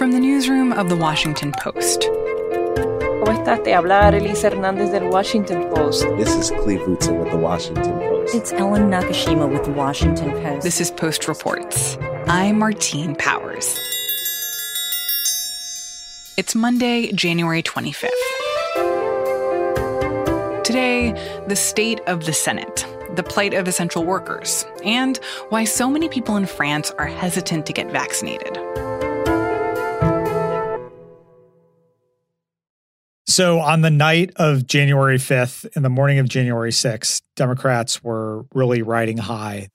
From the newsroom of The Washington Post. ¿Cómo estás? Te habla Arelis Hernández del Washington Post. This is Cleve Wootson with The Washington Post. It's Ellen Nakashima with The Washington Post. This is Post Reports. I'm Martine Powers. It's Monday, January 25th. Today, the state of the Senate, the plight of essential workers, and why so many people in France are hesitant to get vaccinated. So, on the night of January 5th, in the morning of January 6th, Democrats were really riding high.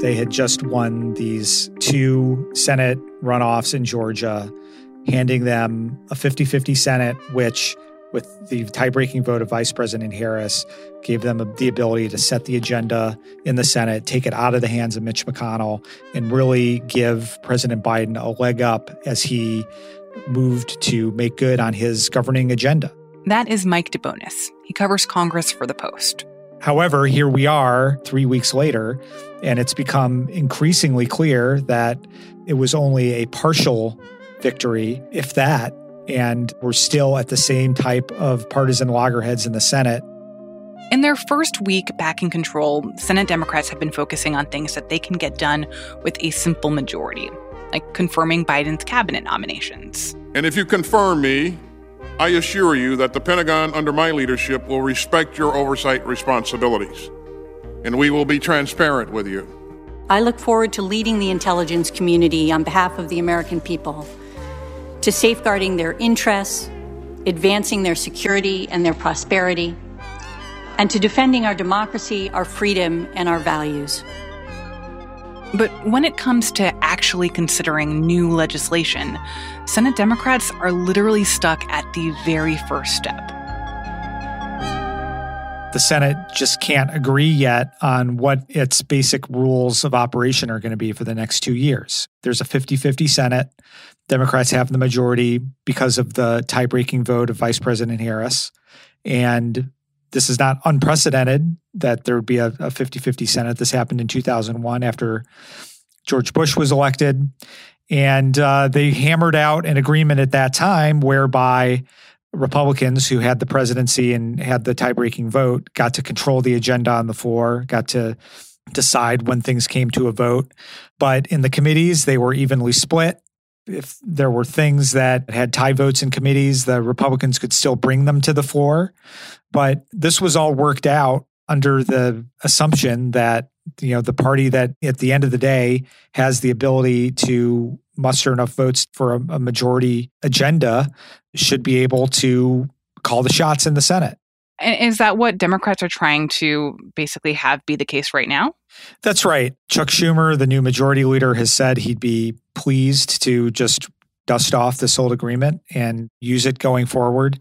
They had just won these two Senate runoffs in Georgia, handing them a 50 50 Senate, which, with the tie breaking vote of Vice President Harris, gave them the ability to set the agenda in the Senate, take it out of the hands of Mitch McConnell, and really give President Biden a leg up as he moved to make good on his governing agenda. That is Mike DeBonis. He covers Congress for The Post. However, here we are three weeks later, and it's become increasingly clear that it was only a partial victory, if that, and we're still at the same type of partisan loggerheads in the Senate. In their first week back in control, Senate Democrats have been focusing on things that they can get done with a simple majority like confirming Biden's cabinet nominations. And if you confirm me, I assure you that the Pentagon under my leadership will respect your oversight responsibilities, and we will be transparent with you. I look forward to leading the intelligence community on behalf of the American people, to safeguarding their interests, advancing their security and their prosperity, and to defending our democracy, our freedom, and our values. But when it comes to actually considering new legislation, Senate Democrats are literally stuck at the very first step. The Senate just can't agree yet on what its basic rules of operation are going to be for the next two years. There's a 50 50 Senate. Democrats have the majority because of the tie breaking vote of Vice President Harris. And this is not unprecedented that there would be a 50 50 Senate. This happened in 2001 after George Bush was elected. And uh, they hammered out an agreement at that time whereby Republicans who had the presidency and had the tie breaking vote got to control the agenda on the floor, got to decide when things came to a vote. But in the committees, they were evenly split if there were things that had tie votes in committees, the Republicans could still bring them to the floor. But this was all worked out under the assumption that you know the party that at the end of the day has the ability to muster enough votes for a, a majority agenda should be able to call the shots in the Senate. Is that what Democrats are trying to basically have be the case right now? That's right. Chuck Schumer, the new majority leader, has said he'd be pleased to just dust off this old agreement and use it going forward.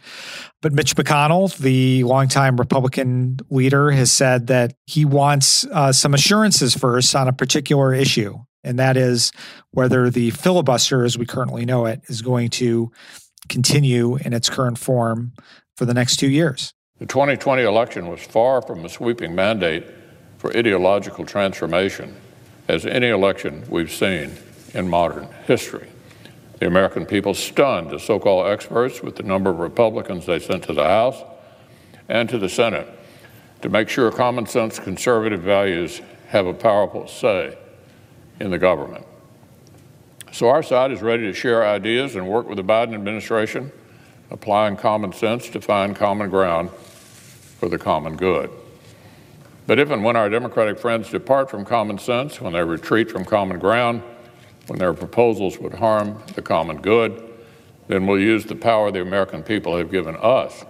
But Mitch McConnell, the longtime Republican leader, has said that he wants uh, some assurances first on a particular issue, and that is whether the filibuster, as we currently know it, is going to continue in its current form for the next two years. The 2020 election was far from a sweeping mandate for ideological transformation as any election we've seen in modern history. The American people stunned the so called experts with the number of Republicans they sent to the House and to the Senate to make sure common sense conservative values have a powerful say in the government. So our side is ready to share ideas and work with the Biden administration, applying common sense to find common ground for the common good. But if and when our Democratic friends depart from common sense, when they retreat from common ground, when their proposals would harm the common good, then we'll use the power the American people have given us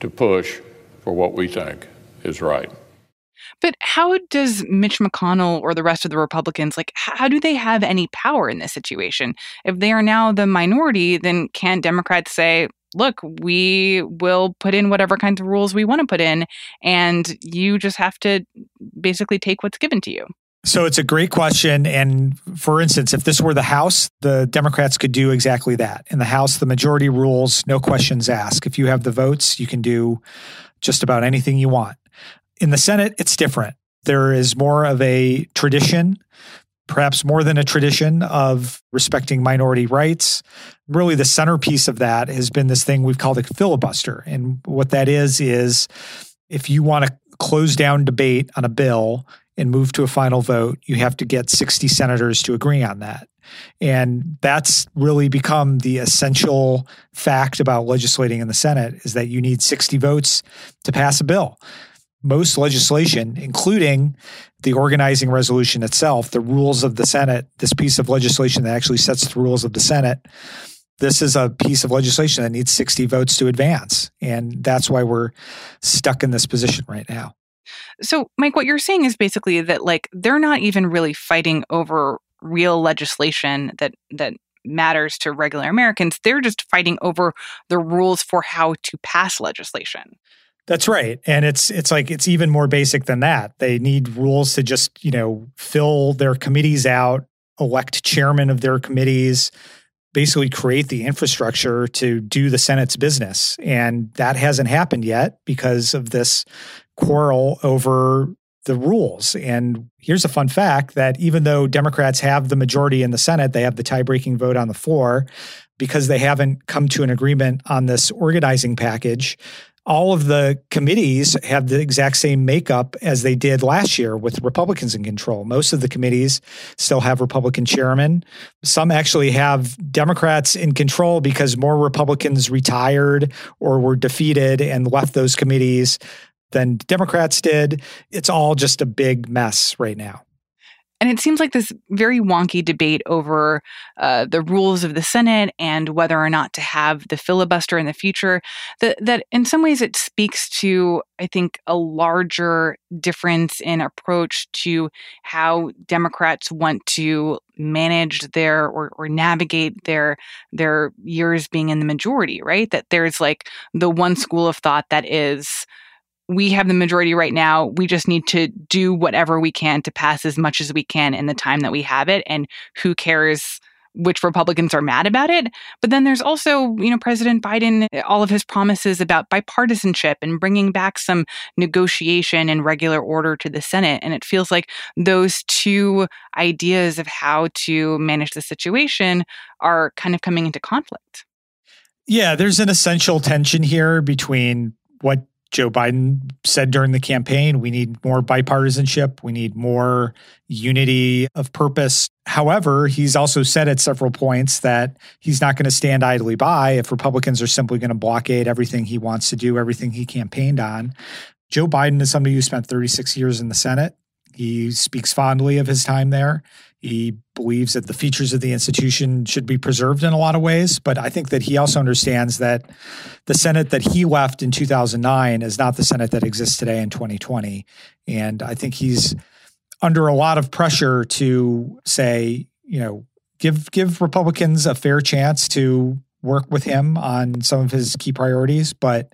to push for what we think is right. But how does Mitch McConnell or the rest of the Republicans, like, how do they have any power in this situation? If they are now the minority, then can't Democrats say, look, we will put in whatever kinds of rules we want to put in, and you just have to basically take what's given to you. So it's a great question. And for instance, if this were the House, the Democrats could do exactly that. In the House, the majority rules, no questions asked. If you have the votes, you can do just about anything you want. In the Senate, it's different. There is more of a tradition perhaps more than a tradition of respecting minority rights. Really, the centerpiece of that has been this thing we've called a filibuster. And what that is, is if you want to close down debate on a bill and move to a final vote, you have to get 60 senators to agree on that. And that's really become the essential fact about legislating in the Senate is that you need 60 votes to pass a bill. Most legislation, including the organizing resolution itself, the rules of the Senate, this piece of legislation that actually sets the rules of the Senate, this is a piece of legislation that needs 60 votes to advance. And that's why we're stuck in this position right now. So, Mike, what you're saying is basically that like they're not even really fighting over real legislation that that matters to regular Americans. They're just fighting over the rules for how to pass legislation. That's right. And it's it's like it's even more basic than that. They need rules to just, you know, fill their committees out, elect chairman of their committees, basically create the infrastructure to do the Senate's business. And that hasn't happened yet because of this quarrel over the rules. And here's a fun fact that even though Democrats have the majority in the Senate, they have the tie breaking vote on the floor because they haven't come to an agreement on this organizing package. All of the committees have the exact same makeup as they did last year with Republicans in control. Most of the committees still have Republican chairmen. Some actually have Democrats in control because more Republicans retired or were defeated and left those committees than Democrats did. It's all just a big mess right now. And it seems like this very wonky debate over uh, the rules of the Senate and whether or not to have the filibuster in the future, that, that in some ways it speaks to, I think, a larger difference in approach to how Democrats want to manage their or, or navigate their their years being in the majority, right? That there's like the one school of thought that is we have the majority right now. We just need to do whatever we can to pass as much as we can in the time that we have it. And who cares which Republicans are mad about it? But then there's also, you know, President Biden, all of his promises about bipartisanship and bringing back some negotiation and regular order to the Senate. And it feels like those two ideas of how to manage the situation are kind of coming into conflict. Yeah, there's an essential tension here between what Joe Biden said during the campaign we need more bipartisanship, we need more unity of purpose. However, he's also said at several points that he's not going to stand idly by if Republicans are simply going to blockade everything he wants to do, everything he campaigned on. Joe Biden is somebody who spent 36 years in the Senate. He speaks fondly of his time there. He believes that the features of the institution should be preserved in a lot of ways, but I think that he also understands that the Senate that he left in 2009 is not the Senate that exists today in 2020. And I think he's under a lot of pressure to say, you know, give give Republicans a fair chance to work with him on some of his key priorities, but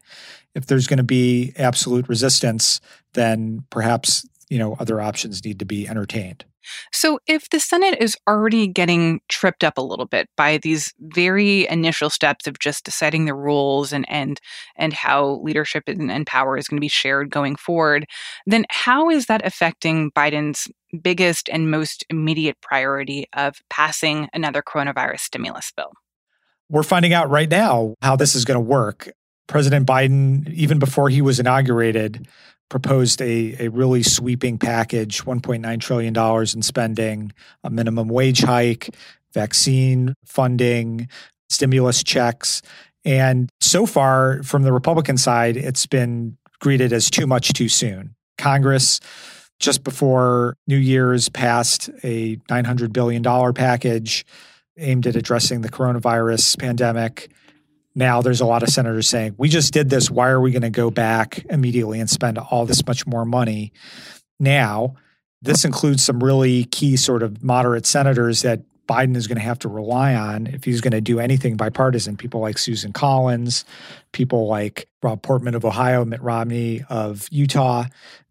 if there's going to be absolute resistance, then perhaps, you know, other options need to be entertained. So, if the Senate is already getting tripped up a little bit by these very initial steps of just deciding the rules and and and how leadership and, and power is going to be shared going forward, then how is that affecting Biden's biggest and most immediate priority of passing another coronavirus stimulus bill? We're finding out right now how this is going to work. President Biden, even before he was inaugurated, proposed a, a really sweeping package $1.9 trillion in spending, a minimum wage hike, vaccine funding, stimulus checks. And so far, from the Republican side, it's been greeted as too much too soon. Congress, just before New Year's, passed a $900 billion package aimed at addressing the coronavirus pandemic now there's a lot of senators saying, we just did this. Why are we going to go back immediately and spend all this much more money now? This includes some really key sort of moderate senators that Biden is going to have to rely on if he's going to do anything bipartisan. People like Susan Collins, people like Rob Portman of Ohio, Mitt Romney of Utah.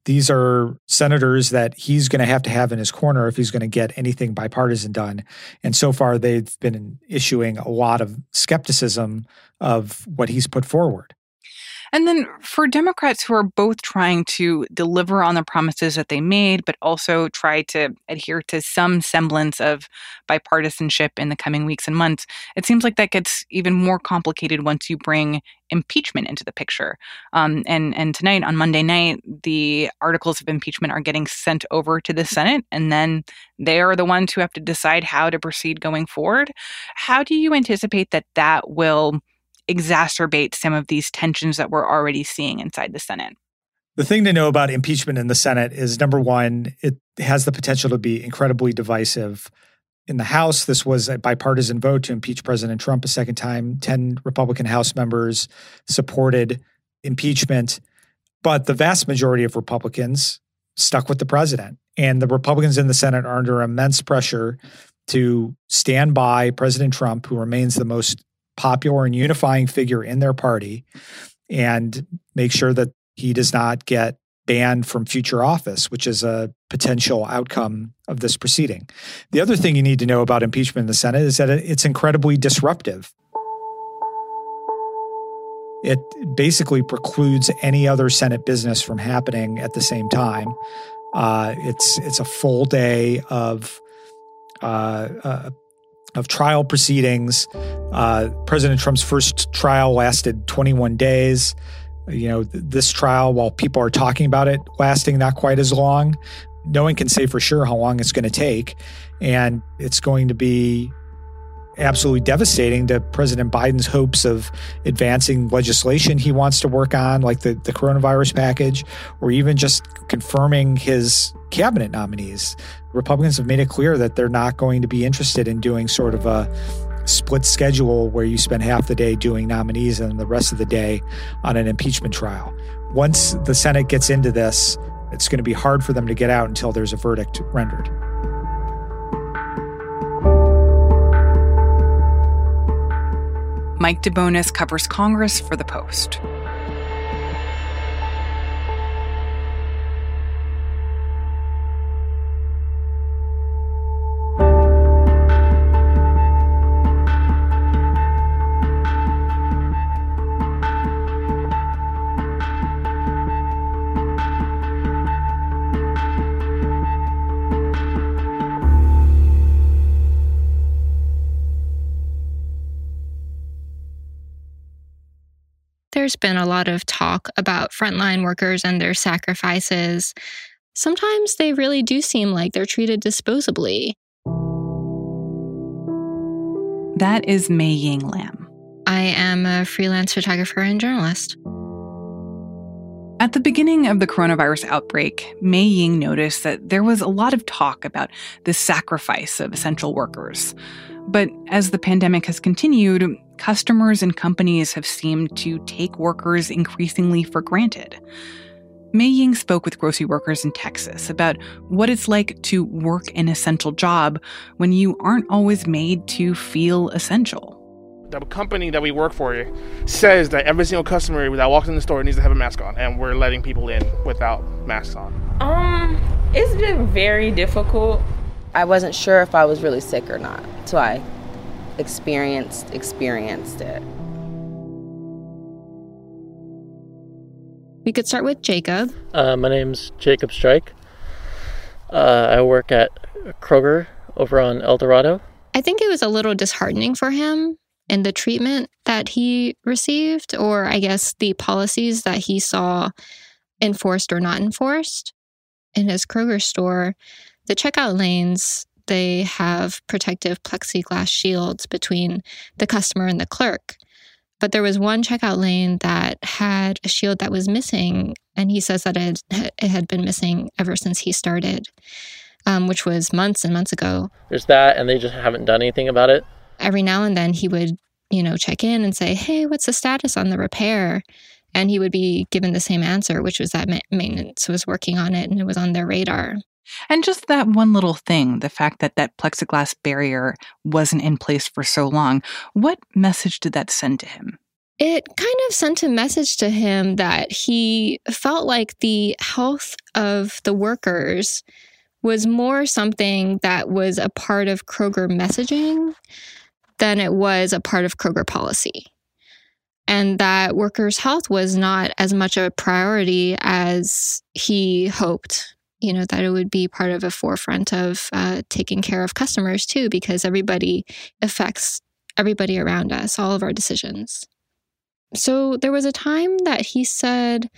These are senators that he's going to have to have in his corner if he's going to get anything bipartisan done. And so far, they've been issuing a lot of skepticism of what he's put forward. And then for Democrats who are both trying to deliver on the promises that they made, but also try to adhere to some semblance of bipartisanship in the coming weeks and months, it seems like that gets even more complicated once you bring impeachment into the picture. Um, and and tonight on Monday night, the articles of impeachment are getting sent over to the Senate, and then they are the ones who have to decide how to proceed going forward. How do you anticipate that that will exacerbate some of these tensions that we're already seeing inside the Senate? The thing to know about impeachment in the Senate is number one, it has the potential to be incredibly divisive. In the House, this was a bipartisan vote to impeach President Trump a second time. 10 Republican House members supported impeachment, but the vast majority of Republicans stuck with the president. And the Republicans in the Senate are under immense pressure to stand by President Trump, who remains the most popular and unifying figure in their party, and make sure that he does not get banned from future office, which is a potential outcome of this proceeding. The other thing you need to know about impeachment in the Senate is that it's incredibly disruptive. It basically precludes any other Senate business from happening at the same time. Uh, it's it's a full day of uh, uh, of trial proceedings. Uh, President Trump's first trial lasted 21 days. You know, this trial, while people are talking about it lasting not quite as long, no one can say for sure how long it's going to take. And it's going to be absolutely devastating to President Biden's hopes of advancing legislation he wants to work on, like the, the coronavirus package, or even just confirming his cabinet nominees. Republicans have made it clear that they're not going to be interested in doing sort of a split schedule where you spend half the day doing nominees and the rest of the day on an impeachment trial. Once the Senate gets into this, it's going to be hard for them to get out until there's a verdict rendered. Mike DeBonis covers Congress for The Post. There's been a lot of talk about frontline workers and their sacrifices. Sometimes they really do seem like they're treated disposably. That is May-Ying Lam. I am a freelance photographer and journalist. At the beginning of the coronavirus outbreak, May-Ying noticed that there was a lot of talk about the sacrifice of essential workers. But as the pandemic has continued, customers and companies have seemed to take workers increasingly for granted. May-Ying spoke with grocery workers in Texas about what it's like to work an essential job when you aren't always made to feel essential. The company that we work for says that every single customer that walks in the store needs to have a mask on, and we're letting people in without masks on. Um, it's been very difficult. I wasn't sure if I was really sick or not, so I experienced experienced it. We could start with Jacob. Uh, my name's Jacob Strike. Uh, I work at Kroger over on El Dorado. I think it was a little disheartening for him in the treatment that he received, or I guess the policies that he saw enforced or not enforced in his Kroger store. The checkout lanes they have protective plexiglass shields between the customer and the clerk. But there was one checkout lane that had a shield that was missing, and he says that it, it had been missing ever since he started, um, which was months and months ago. There's that, and they just haven't done anything about it. Every now and then he would, you know, check in and say, Hey, what's the status on the repair? And he would be given the same answer, which was that maintenance was working on it and it was on their radar. And just that one little thing, the fact that that plexiglass barrier wasn't in place for so long, what message did that send to him? It kind of sent a message to him that he felt like the health of the workers was more something that was a part of Kroger messaging than it was a part of Kroger policy. and that workers' health was not as much a priority as he hoped. You know, that it would be part of a forefront of uh, taking care of customers too, because everybody affects everybody around us, all of our decisions. So there was a time that he said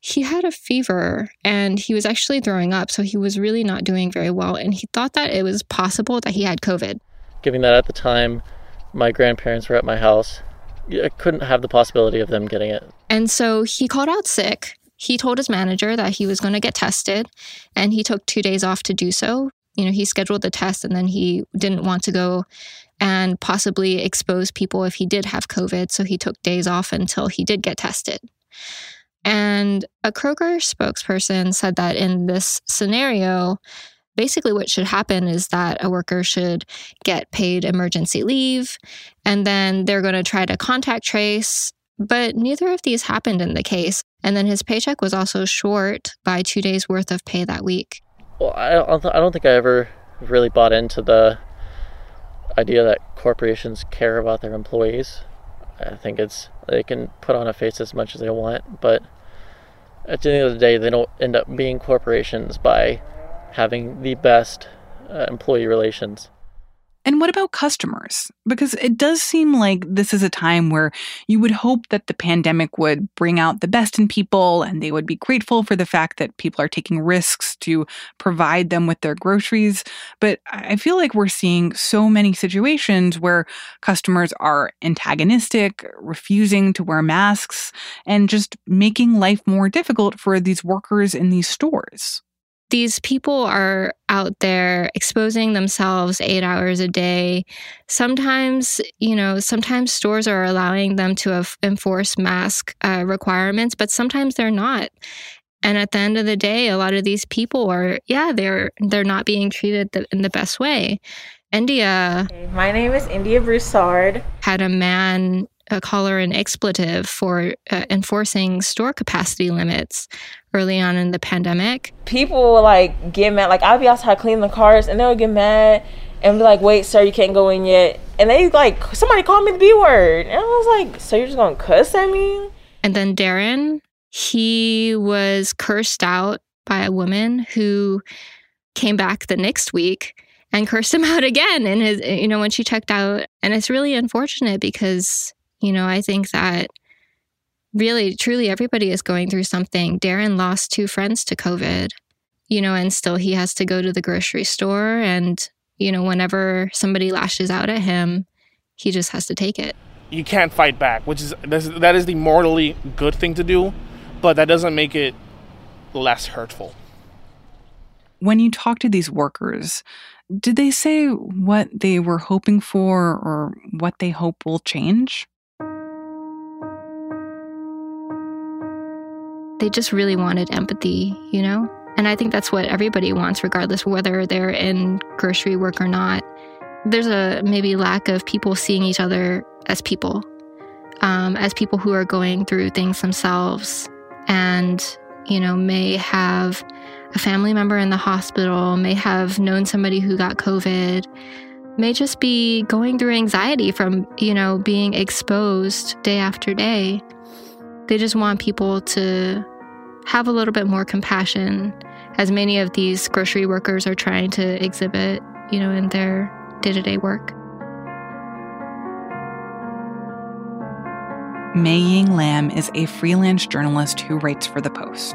he had a fever and he was actually throwing up. So he was really not doing very well. And he thought that it was possible that he had COVID. Giving that at the time, my grandparents were at my house, I couldn't have the possibility of them getting it. And so he called out sick. He told his manager that he was going to get tested and he took two days off to do so. You know, he scheduled the test and then he didn't want to go and possibly expose people if he did have COVID. So he took days off until he did get tested. And a Kroger spokesperson said that in this scenario, basically what should happen is that a worker should get paid emergency leave and then they're going to try to contact trace but neither of these happened in the case and then his paycheck was also short by two days worth of pay that week. Well i don't, I don't think i ever really bought into the idea that corporations care about their employees. I think it's they can put on a face as much as they want but at the end of the day they don't end up being corporations by having the best uh, employee relations. And what about customers? Because it does seem like this is a time where you would hope that the pandemic would bring out the best in people and they would be grateful for the fact that people are taking risks to provide them with their groceries. But I feel like we're seeing so many situations where customers are antagonistic, refusing to wear masks, and just making life more difficult for these workers in these stores these people are out there exposing themselves eight hours a day. Sometimes, you know, sometimes stores are allowing them to enforce mask uh, requirements, but sometimes they're not. And at the end of the day, a lot of these people are, yeah, they're they're not being treated the, in the best way. India. My name is India Broussard. Had a man uh, call her an expletive for uh, enforcing store capacity limits early on in the pandemic. People like get mad. Like I'll be outside cleaning the cars, and they'll get mad and be like, "Wait, sir, you can't go in yet." And they like somebody called me the B word, and I was like, "So you're just gonna cuss at me?" And then Darren, he was cursed out by a woman who came back the next week and cursed him out again and his you know when she checked out and it's really unfortunate because you know, I think that really, truly everybody is going through something. Darren lost two friends to COVID, you know, and still he has to go to the grocery store. And, you know, whenever somebody lashes out at him, he just has to take it. You can't fight back, which is that is the morally good thing to do, but that doesn't make it less hurtful. When you talk to these workers, did they say what they were hoping for or what they hope will change? They just really wanted empathy, you know? And I think that's what everybody wants, regardless whether they're in grocery work or not. There's a maybe lack of people seeing each other as people, um, as people who are going through things themselves and, you know, may have a family member in the hospital, may have known somebody who got COVID, may just be going through anxiety from, you know, being exposed day after day. They just want people to have a little bit more compassion, as many of these grocery workers are trying to exhibit, you know, in their day to day work. May-Ying Lam is a freelance journalist who writes for The Post.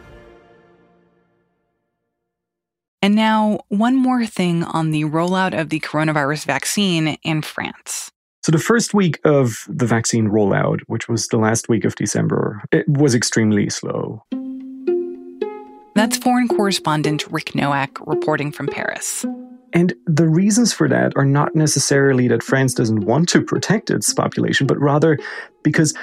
And now, one more thing on the rollout of the coronavirus vaccine in France. So, the first week of the vaccine rollout, which was the last week of December, it was extremely slow. That's foreign correspondent Rick Noack reporting from Paris. And the reasons for that are not necessarily that France doesn't want to protect its population, but rather because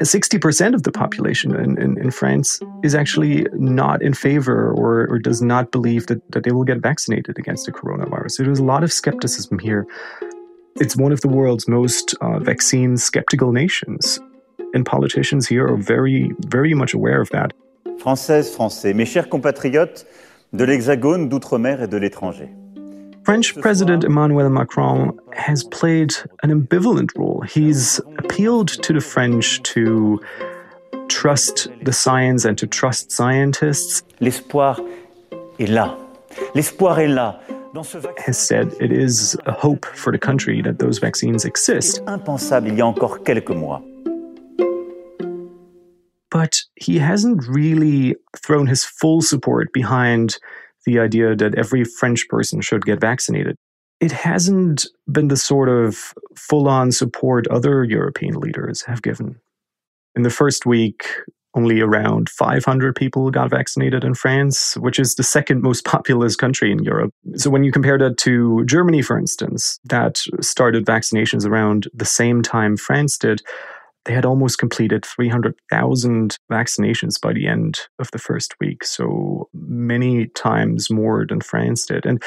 60% of the population in, in, in, France is actually not in favor or, or does not believe that, that they will get vaccinated against the coronavirus. So there's a lot of skepticism here. It's one of the world's most uh, vaccine skeptical nations. And politicians here are very, very much aware of that. Françaises, Français, mes chers compatriotes de l'Hexagone, d'outre-mer et de l'étranger. French President Emmanuel Macron has played an ambivalent role. He's appealed to the French to trust the science and to trust scientists. L'espoir est là. L'espoir est là. Has said it is a hope for the country that those vaccines exist. Impensable il y a encore quelques mois. But he hasn't really thrown his full support behind the idea that every French person should get vaccinated. It hasn't been the sort of full on support other European leaders have given. In the first week, only around 500 people got vaccinated in France, which is the second most populous country in Europe. So, when you compare that to Germany, for instance, that started vaccinations around the same time France did, they had almost completed 300,000 vaccinations by the end of the first week. So many times more than France did. And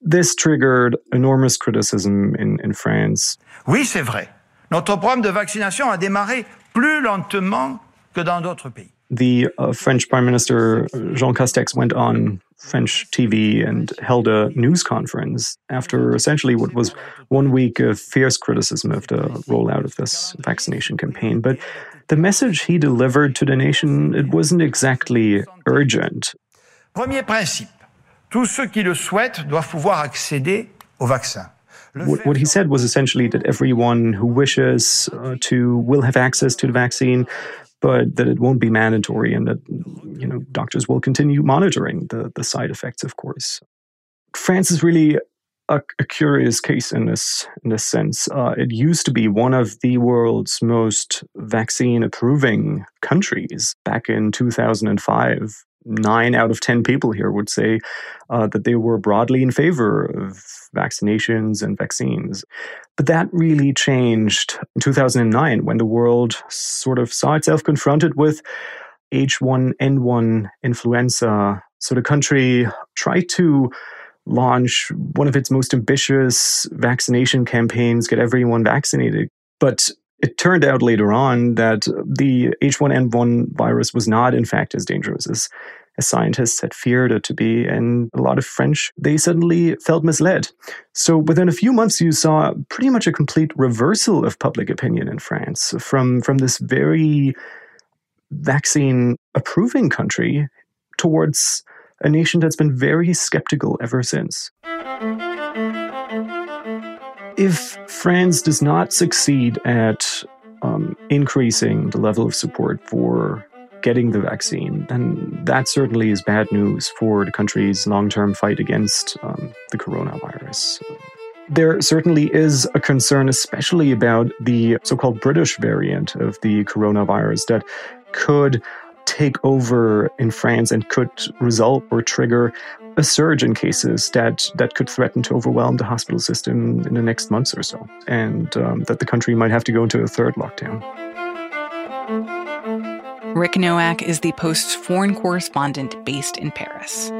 this triggered enormous criticism in, in France. Oui, c'est vrai. Notre programme de vaccination a démarré plus lentement que dans d'autres pays. The uh, French Prime Minister Jean Castex went on French TV and held a news conference after essentially what was one week of fierce criticism of the rollout of this vaccination campaign. But the message he delivered to the nation, it wasn't exactly urgent. Premier principe, tous ceux qui le souhaitent doivent pouvoir accéder au vaccin. What, he said was essentially that everyone who wishes uh, to will have access to the vaccine, but that it won't be mandatory and that you know doctors will continue monitoring the, the side effects of course. France is really a, a curious case in this in this sense. Uh, it used to be one of the world's most vaccine approving countries back in 2005 nine out of 10 people here would say uh, that they were broadly in favor of vaccinations and vaccines. But that really changed in 2009 when the world sort of saw itself confronted with H1N1 influenza. So the country tried to launch one of its most ambitious vaccination campaigns, get everyone vaccinated. But it turned out later on that the H1N1 virus was not, in fact, as dangerous as, as scientists had feared it to be. And a lot of French, they suddenly felt misled. So within a few months, you saw pretty much a complete reversal of public opinion in France from, from this very vaccine approving country towards a nation that's been very skeptical ever since. If France does not succeed at um, increasing the level of support for getting the vaccine, then that certainly is bad news for the country's long term fight against um, the coronavirus. There certainly is a concern, especially about the so called British variant of the coronavirus that could take over in France and could result or trigger a surge in cases that, that could threaten to overwhelm the hospital system in the next months or so, and um, that the country might have to go into a third lockdown. Rick Noack is the Post's foreign correspondent based in Paris.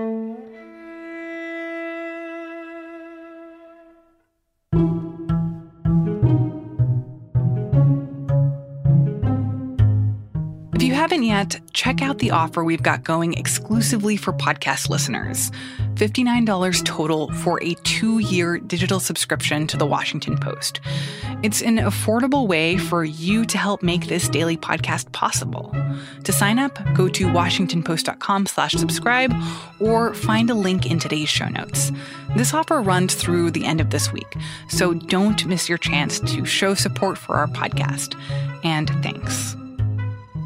Haven't yet, check out the offer we've got going exclusively for podcast listeners $59 total for a two year digital subscription to The Washington Post. It's an affordable way for you to help make this daily podcast possible. To sign up, go to washingtonpost.com slash subscribe or find a link in today's show notes. This offer runs through the end of this week, so don't miss your chance to show support for our podcast. And thanks.